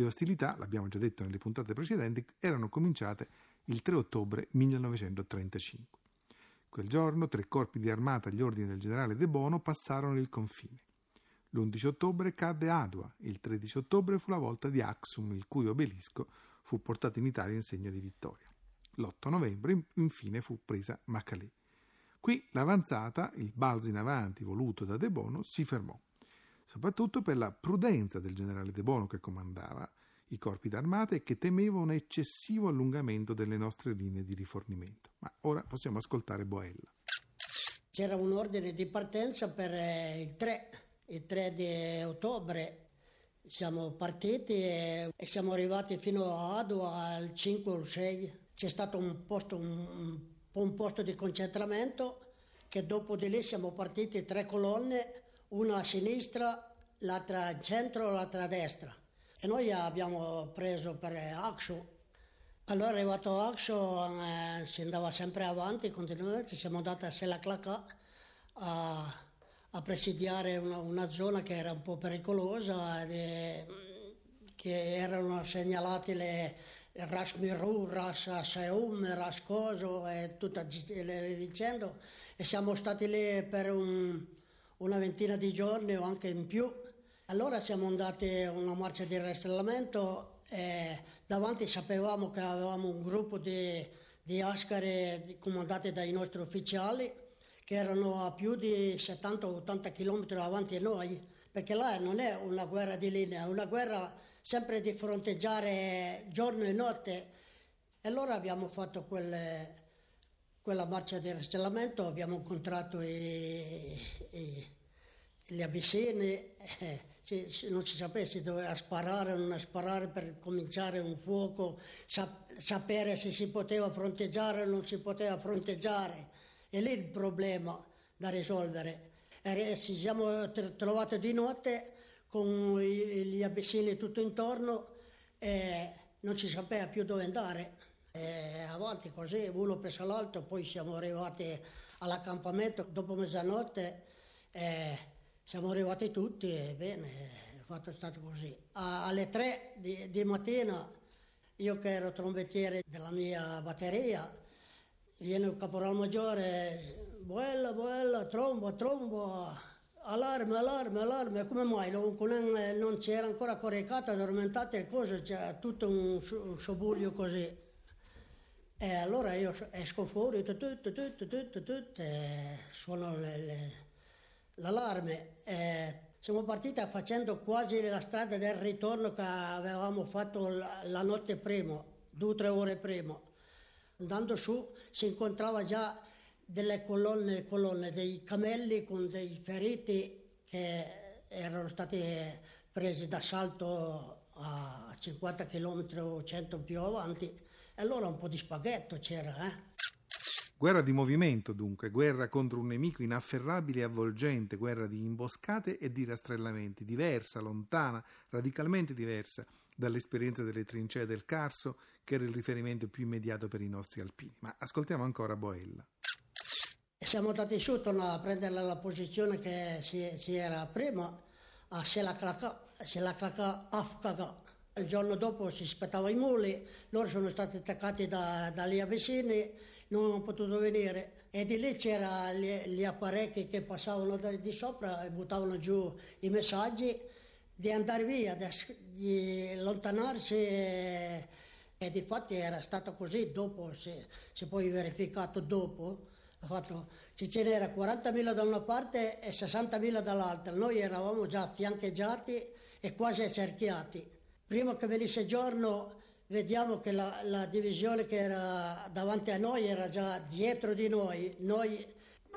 Le ostilità, l'abbiamo già detto nelle puntate precedenti, erano cominciate il 3 ottobre 1935. Quel giorno tre corpi di armata agli ordini del generale De Bono passarono il confine. L'11 ottobre cadde Adua, il 13 ottobre fu la volta di Axum, il cui obelisco fu portato in Italia in segno di vittoria. L'8 novembre infine fu presa Macalé. Qui l'avanzata, il balzo in avanti voluto da De Bono, si fermò, soprattutto per la prudenza del generale De Bono che comandava i corpi d'armata e che temeva un eccessivo allungamento delle nostre linee di rifornimento. Ma ora possiamo ascoltare Boella. C'era un ordine di partenza per eh, il 3, il 3 di ottobre. Siamo partiti e, siamo arrivati fino a Adua al 5 o 6. C'è stato un posto, un, un posto di concentramento che dopo di lì siamo partiti tre colonne, una a sinistra, l'altra a centro l'altra a destra e noi abbiamo preso per Axo. Allora arrivato a Axo eh, si andava sempre avanti, continuamente, siamo andati a Selaclaca a, a presidiare una, una, zona che era un po' pericolosa, e, che erano segnalate le Ras Miru, Ras Seum, Ras Coso e tutte le vicende e siamo stati lì per un, una ventina di giorni o anche in più allora siamo andati a una marcia di rastrellamento e davanti sapevamo che avevamo un gruppo di, di ascari comandati dai nostri ufficiali che erano a più di 70-80 km avanti a noi, perché là non è una guerra di linea, è una guerra sempre di fronteggiare giorno e notte. E allora abbiamo fatto quelle, quella marcia di rastrellamento, abbiamo incontrato i, i gli abissini, eh, se, non si sapeva se doveva sparare o non sparare per cominciare un fuoco, sap- sapere se si poteva fronteggiare o non si poteva fronteggiare. E lì il problema da risolvere. E ci siamo trovati di notte con gli abissini tutto intorno e non si sapeva più dove andare. E avanti così, uno presso l'altro, poi siamo arrivati all'accampamento dopo mezzanotte. E siamo arrivati tutti e bene, è fatto, è stato così. A, alle tre di, di, mattina, io che ero trombettiere della mia batteria, viene il caporal maggiore, buella, buella, trombo, trombo, allarme, allarme, allarme, come mai? Non, non c'era ancora coricata, addormentata e cose, c'è tutto un, un sobuglio così. E allora io esco fuori, tutto, tutto, e suono le, le l'allarme. Eh, siamo partiti facendo quasi la strada del ritorno che avevamo fatto la, la notte prima, due o tre ore prima. Andando su si incontrava già delle colonne, colonne, dei camelli con dei feriti che erano stati presi d'assalto a 50 km o 100 più avanti e allora un po' di spaghetto c'era. Eh? Guerra di movimento, dunque, guerra contro un nemico inafferrabile e avvolgente, guerra di imboscate e di rastrellamenti, diversa, lontana, radicalmente diversa dall'esperienza delle trincee del Carso, che era il riferimento più immediato per i nostri alpini. Ma ascoltiamo ancora Boella. Siamo andati su, tornare a prendere la posizione che si, si era prima a Selaclaca, Selaclaca Afkaga. Il giorno dopo si aspettava i muli, loro sono stati attaccati da, da lì vicini non hanno potuto venire. E di lì c'erano gli, gli, apparecchi che passavano da, di sopra e buttavano giù i messaggi di andare via, di, di allontanarsi e, e di fatti era stato così, dopo si, si poi verificato dopo, fatto, ce n'era 40.000 da una parte e 60.000 dall'altra, noi eravamo già fiancheggiati e quasi cerchiati. Prima che venisse giorno vediamo che la, la, divisione che era davanti a noi era già dietro di noi, noi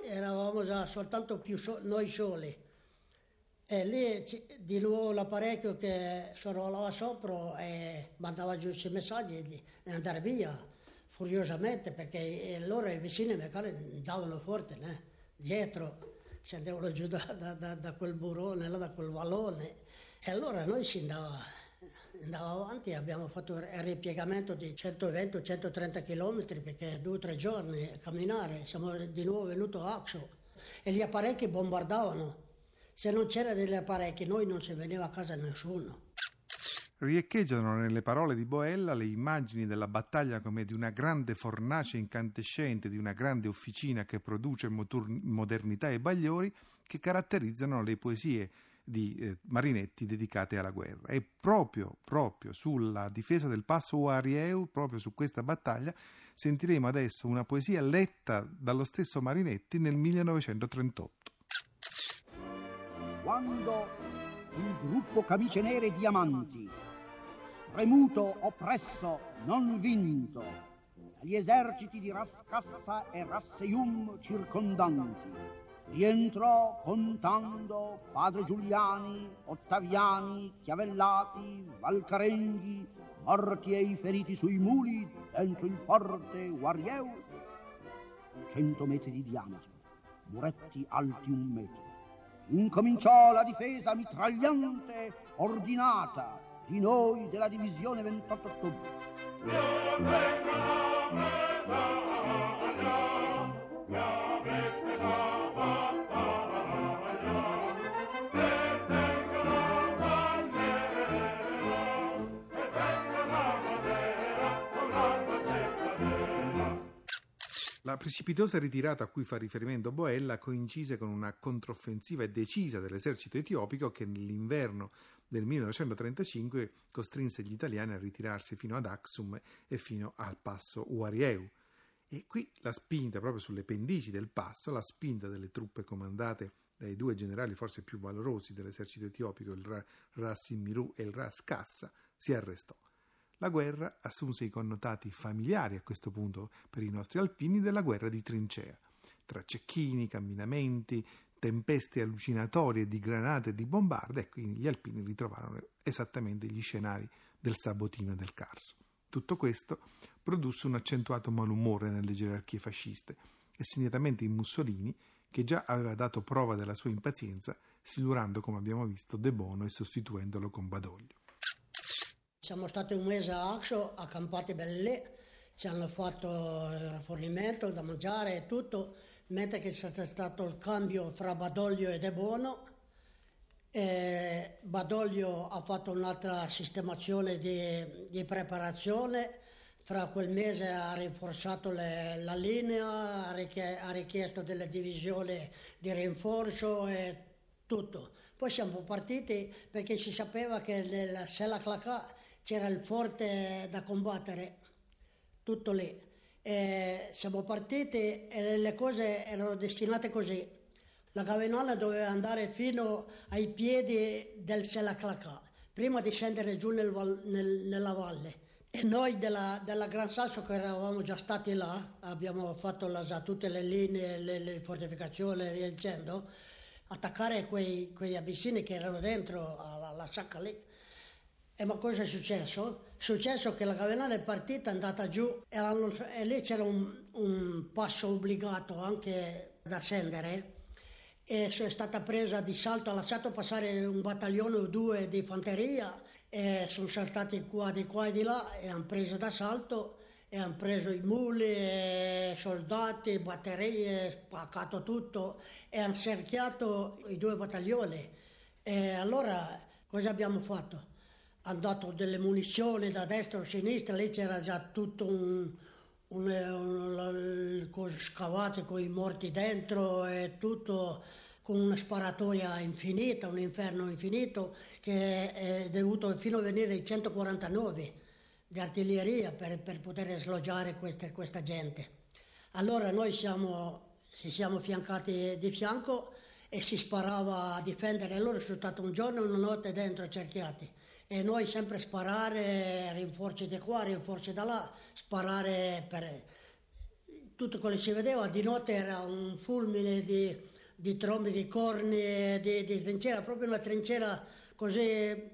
eravamo già soltanto più so, noi soli. E lì di nuovo l'apparecchio che sorvolava sopra e mandava giù i messaggi di andare via furiosamente perché loro i vicini magari andavano forte, né? dietro, scendevano giù da, da, da, quel burone, da quel vallone e allora noi si andava andava avanti abbiamo fatto il ripiegamento di 120-130 km perché due o tre giorni a camminare, siamo di nuovo venuti a Axo e gli apparecchi bombardavano. Se non c'era degli apparecchi noi non si veniva a casa nessuno. Riecheggiano nelle parole di Boella le immagini della battaglia come di una grande fornace incandescente, di una grande officina che produce modernità e bagliori che caratterizzano le poesie di eh, Marinetti dedicate alla guerra. E proprio, proprio sulla difesa del passo Uarieu, proprio su questa battaglia, sentiremo adesso una poesia letta dallo stesso Marinetti nel 1938. Quando il gruppo camicie nere e diamanti premuto, oppresso, non vinto, agli eserciti di Rascassa e Rasseium circondanti. Rientrò contando padre Giuliani, Ottaviani, Chiavellati, Valcarenghi, morti e i feriti sui muli dentro il forte Guarieu. Cento metri di diametro, muretti alti un metro. Incominciò la difesa mitragliante, ordinata, di noi della divisione 28 ottobre. La precipitosa ritirata a cui fa riferimento Boella coincise con una controffensiva decisa dell'esercito etiopico che nell'inverno del 1935 costrinse gli italiani a ritirarsi fino ad Axum e fino al passo Uarieu. E qui la spinta, proprio sulle pendici del passo, la spinta delle truppe comandate dai due generali forse più valorosi dell'esercito etiopico, il Ras e il Ras Kassa, si arrestò. La guerra assunse i connotati familiari a questo punto per i nostri alpini della guerra di trincea, tra cecchini, camminamenti, tempeste allucinatorie di granate e di bombarde, e quindi gli alpini ritrovarono esattamente gli scenari del Sabotino e del Carso. Tutto questo produsse un accentuato malumore nelle gerarchie fasciste e segnatamente in Mussolini, che già aveva dato prova della sua impazienza, silurando, come abbiamo visto, De Bono e sostituendolo con Badoglio. Siamo stati un mese a Axo, accampati belle, ci hanno fatto il rifornimento da mangiare e tutto, mentre che c'è stato il cambio fra Badoglio e De Bono. E Badoglio ha fatto un'altra sistemazione di, di preparazione, fra quel mese ha rinforzato le, la linea, ha richiesto delle divisioni di rinforzo e tutto. Poi siamo partiti perché si sapeva che nel Sella Clacà c'era il forte da combattere, tutto lì. E siamo partiti e le cose erano destinate così. La Gavenala doveva andare fino ai piedi del Selaclacà, prima di scendere giù nel, nel, nella valle. E noi della, della, Gran Sasso che eravamo già stati là, abbiamo fatto la, tutte le linee, le, le fortificazioni e via dicendo, attaccare quei, quei abissini che erano dentro alla, alla sacca lì e ma cosa è successo? È successo che la Gavenale è partita, è andata giù e, e lì c'era un, un, passo obbligato anche da scendere e è stata presa di salto, ha lasciato passare un battaglione o due di fanteria e sono saltati qua di qua e di là e hanno preso d'assalto e hanno preso i muli, soldati, batterie, spaccato tutto e hanno cerchiato i due battaglioni. E allora cosa abbiamo fatto? Hanno dato delle munizioni da destra o sinistra, lì c'era già tutto un, un, un, un scavato con i morti dentro e tutto con una sparatoia infinita, un inferno infinito che è dovuto fino a venire i 149 di artiglieria per, per poter sloggiare queste, questa gente. Allora noi siamo, ci siamo fiancati di fianco e si sparava a difendere. Allora sono stato un giorno e una notte dentro cerchiati e noi sempre sparare, rinforzi di qua, rinforzi da là, sparare per... Tutto quello che si vedeva di notte era un fulmine di, di trombi, di corni, di, di trincea, proprio una trincea così eh,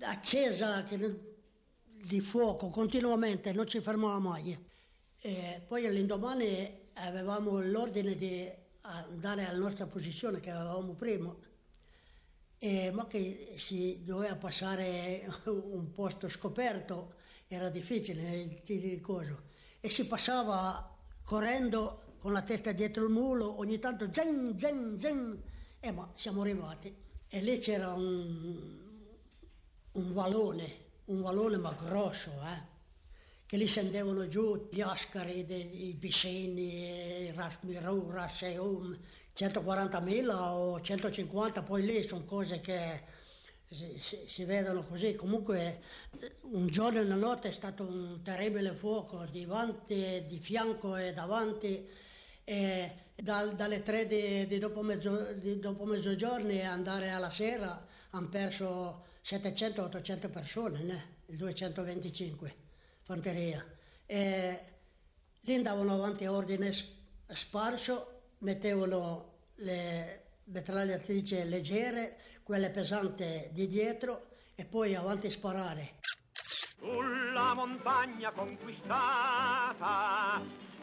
accesa che, di fuoco continuamente, non ci fermava mai. E poi all'indomani avevamo l'ordine di andare alla nostra posizione che avevamo prima eh, ma che si doveva passare un posto scoperto, era difficile il tiro di coso, e si passava correndo con la testa dietro il mulo, ogni tanto zen, zen, zen, e ma siamo arrivati. E lì c'era un, un vallone, un vallone ma grosso, eh? che li scendevano giù gli ascari, i piscini, i rasmiru, rasseum, 140.000 o 150, poi lì sono cose che si, si, si, vedono così. Comunque un giorno e una notte è stato un terribile fuoco di, avanti, di fianco e davanti. E dal, dalle tre di, di, dopo, mezzo, di dopo mezzogiorno andare alla sera hanno perso 700-800 persone, né? il 225 fanteria. E lì andavano avanti a ordine sparso, mettevano le mitragliatrici leggere, quelle pesanti di dietro e poi avanti sparare. Sulla montagna conquistata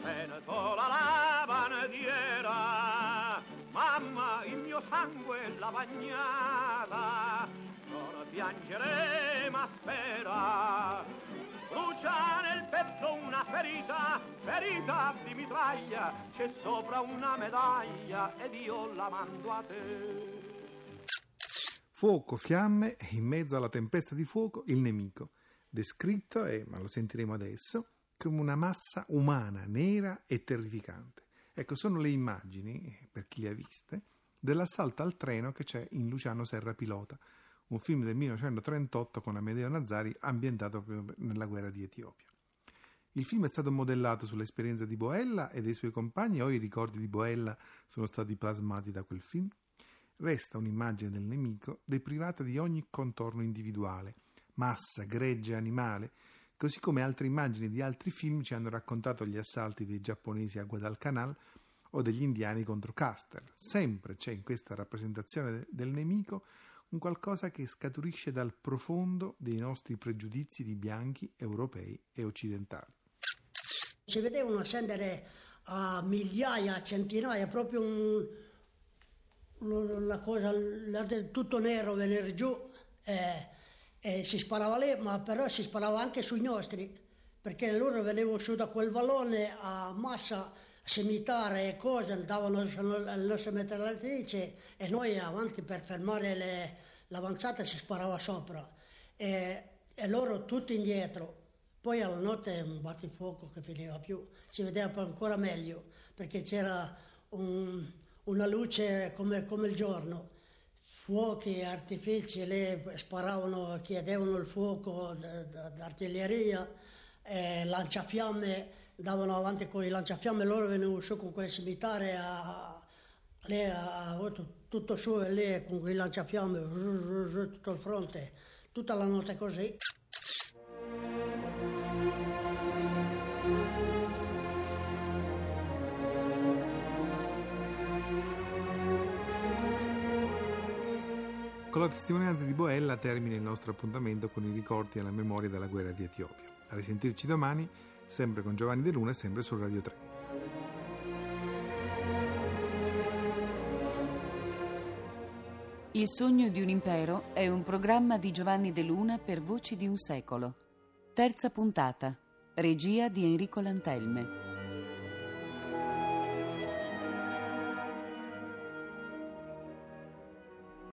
veneto la bandiera, mamma il mio sangue l'ha bagnata, non piangere ma spera brucia nel petto una ferita, ferita di mitraglia, c'è sopra una medaglia ed io la mando a te. Fuoco, fiamme e in mezzo alla tempesta di fuoco il nemico, descritto, è, ma lo sentiremo adesso, come una massa umana, nera e terrificante. Ecco, sono le immagini, per chi le ha viste, dell'assalto al treno che c'è in Luciano Serra Pilota, un film del 1938 con Amedeo Nazari ambientato proprio nella guerra di Etiopia. Il film è stato modellato sull'esperienza di Boella e dei suoi compagni o i ricordi di Boella sono stati plasmati da quel film? Resta un'immagine del nemico deprivata di ogni contorno individuale, massa, gregge, animale, così come altre immagini di altri film ci hanno raccontato gli assalti dei giapponesi a Guadalcanal o degli indiani contro Custer. Sempre c'è in questa rappresentazione del nemico un qualcosa che scaturisce dal profondo dei nostri pregiudizi di bianchi, europei e occidentali. Si vedevano scendere a migliaia, a centinaia, proprio un, una cosa, tutto nero venire giù e, e si sparava lì, ma però si sparava anche sui nostri, perché loro venivano su da quel vallone a massa semitare e cose, andavano alle nostre metragliatrici e noi avanti per fermare le, l'avanzata si sparava sopra e, e, loro tutti indietro. Poi alla notte un battifuoco che finiva più, si vedeva ancora meglio perché c'era un, una luce come, come il giorno fuochi, artifici, lì sparavano, chiedevano il fuoco d'artiglieria, eh, lanciafiamme andavano avanti con i lanciafiamme, loro venivano su con quel cimitare a, lì a, tutto su e lì con i lanciafiamme, tutto il fronte, tutta la notte così. Con la testimonianza di Boella termina il nostro appuntamento con i ricordi e la memoria della guerra di Etiopia. A risentirci domani sempre con Giovanni De Luna e sempre su Radio 3. Il sogno di un impero è un programma di Giovanni De Luna per Voci di un secolo. Terza puntata. Regia di Enrico Lantelme.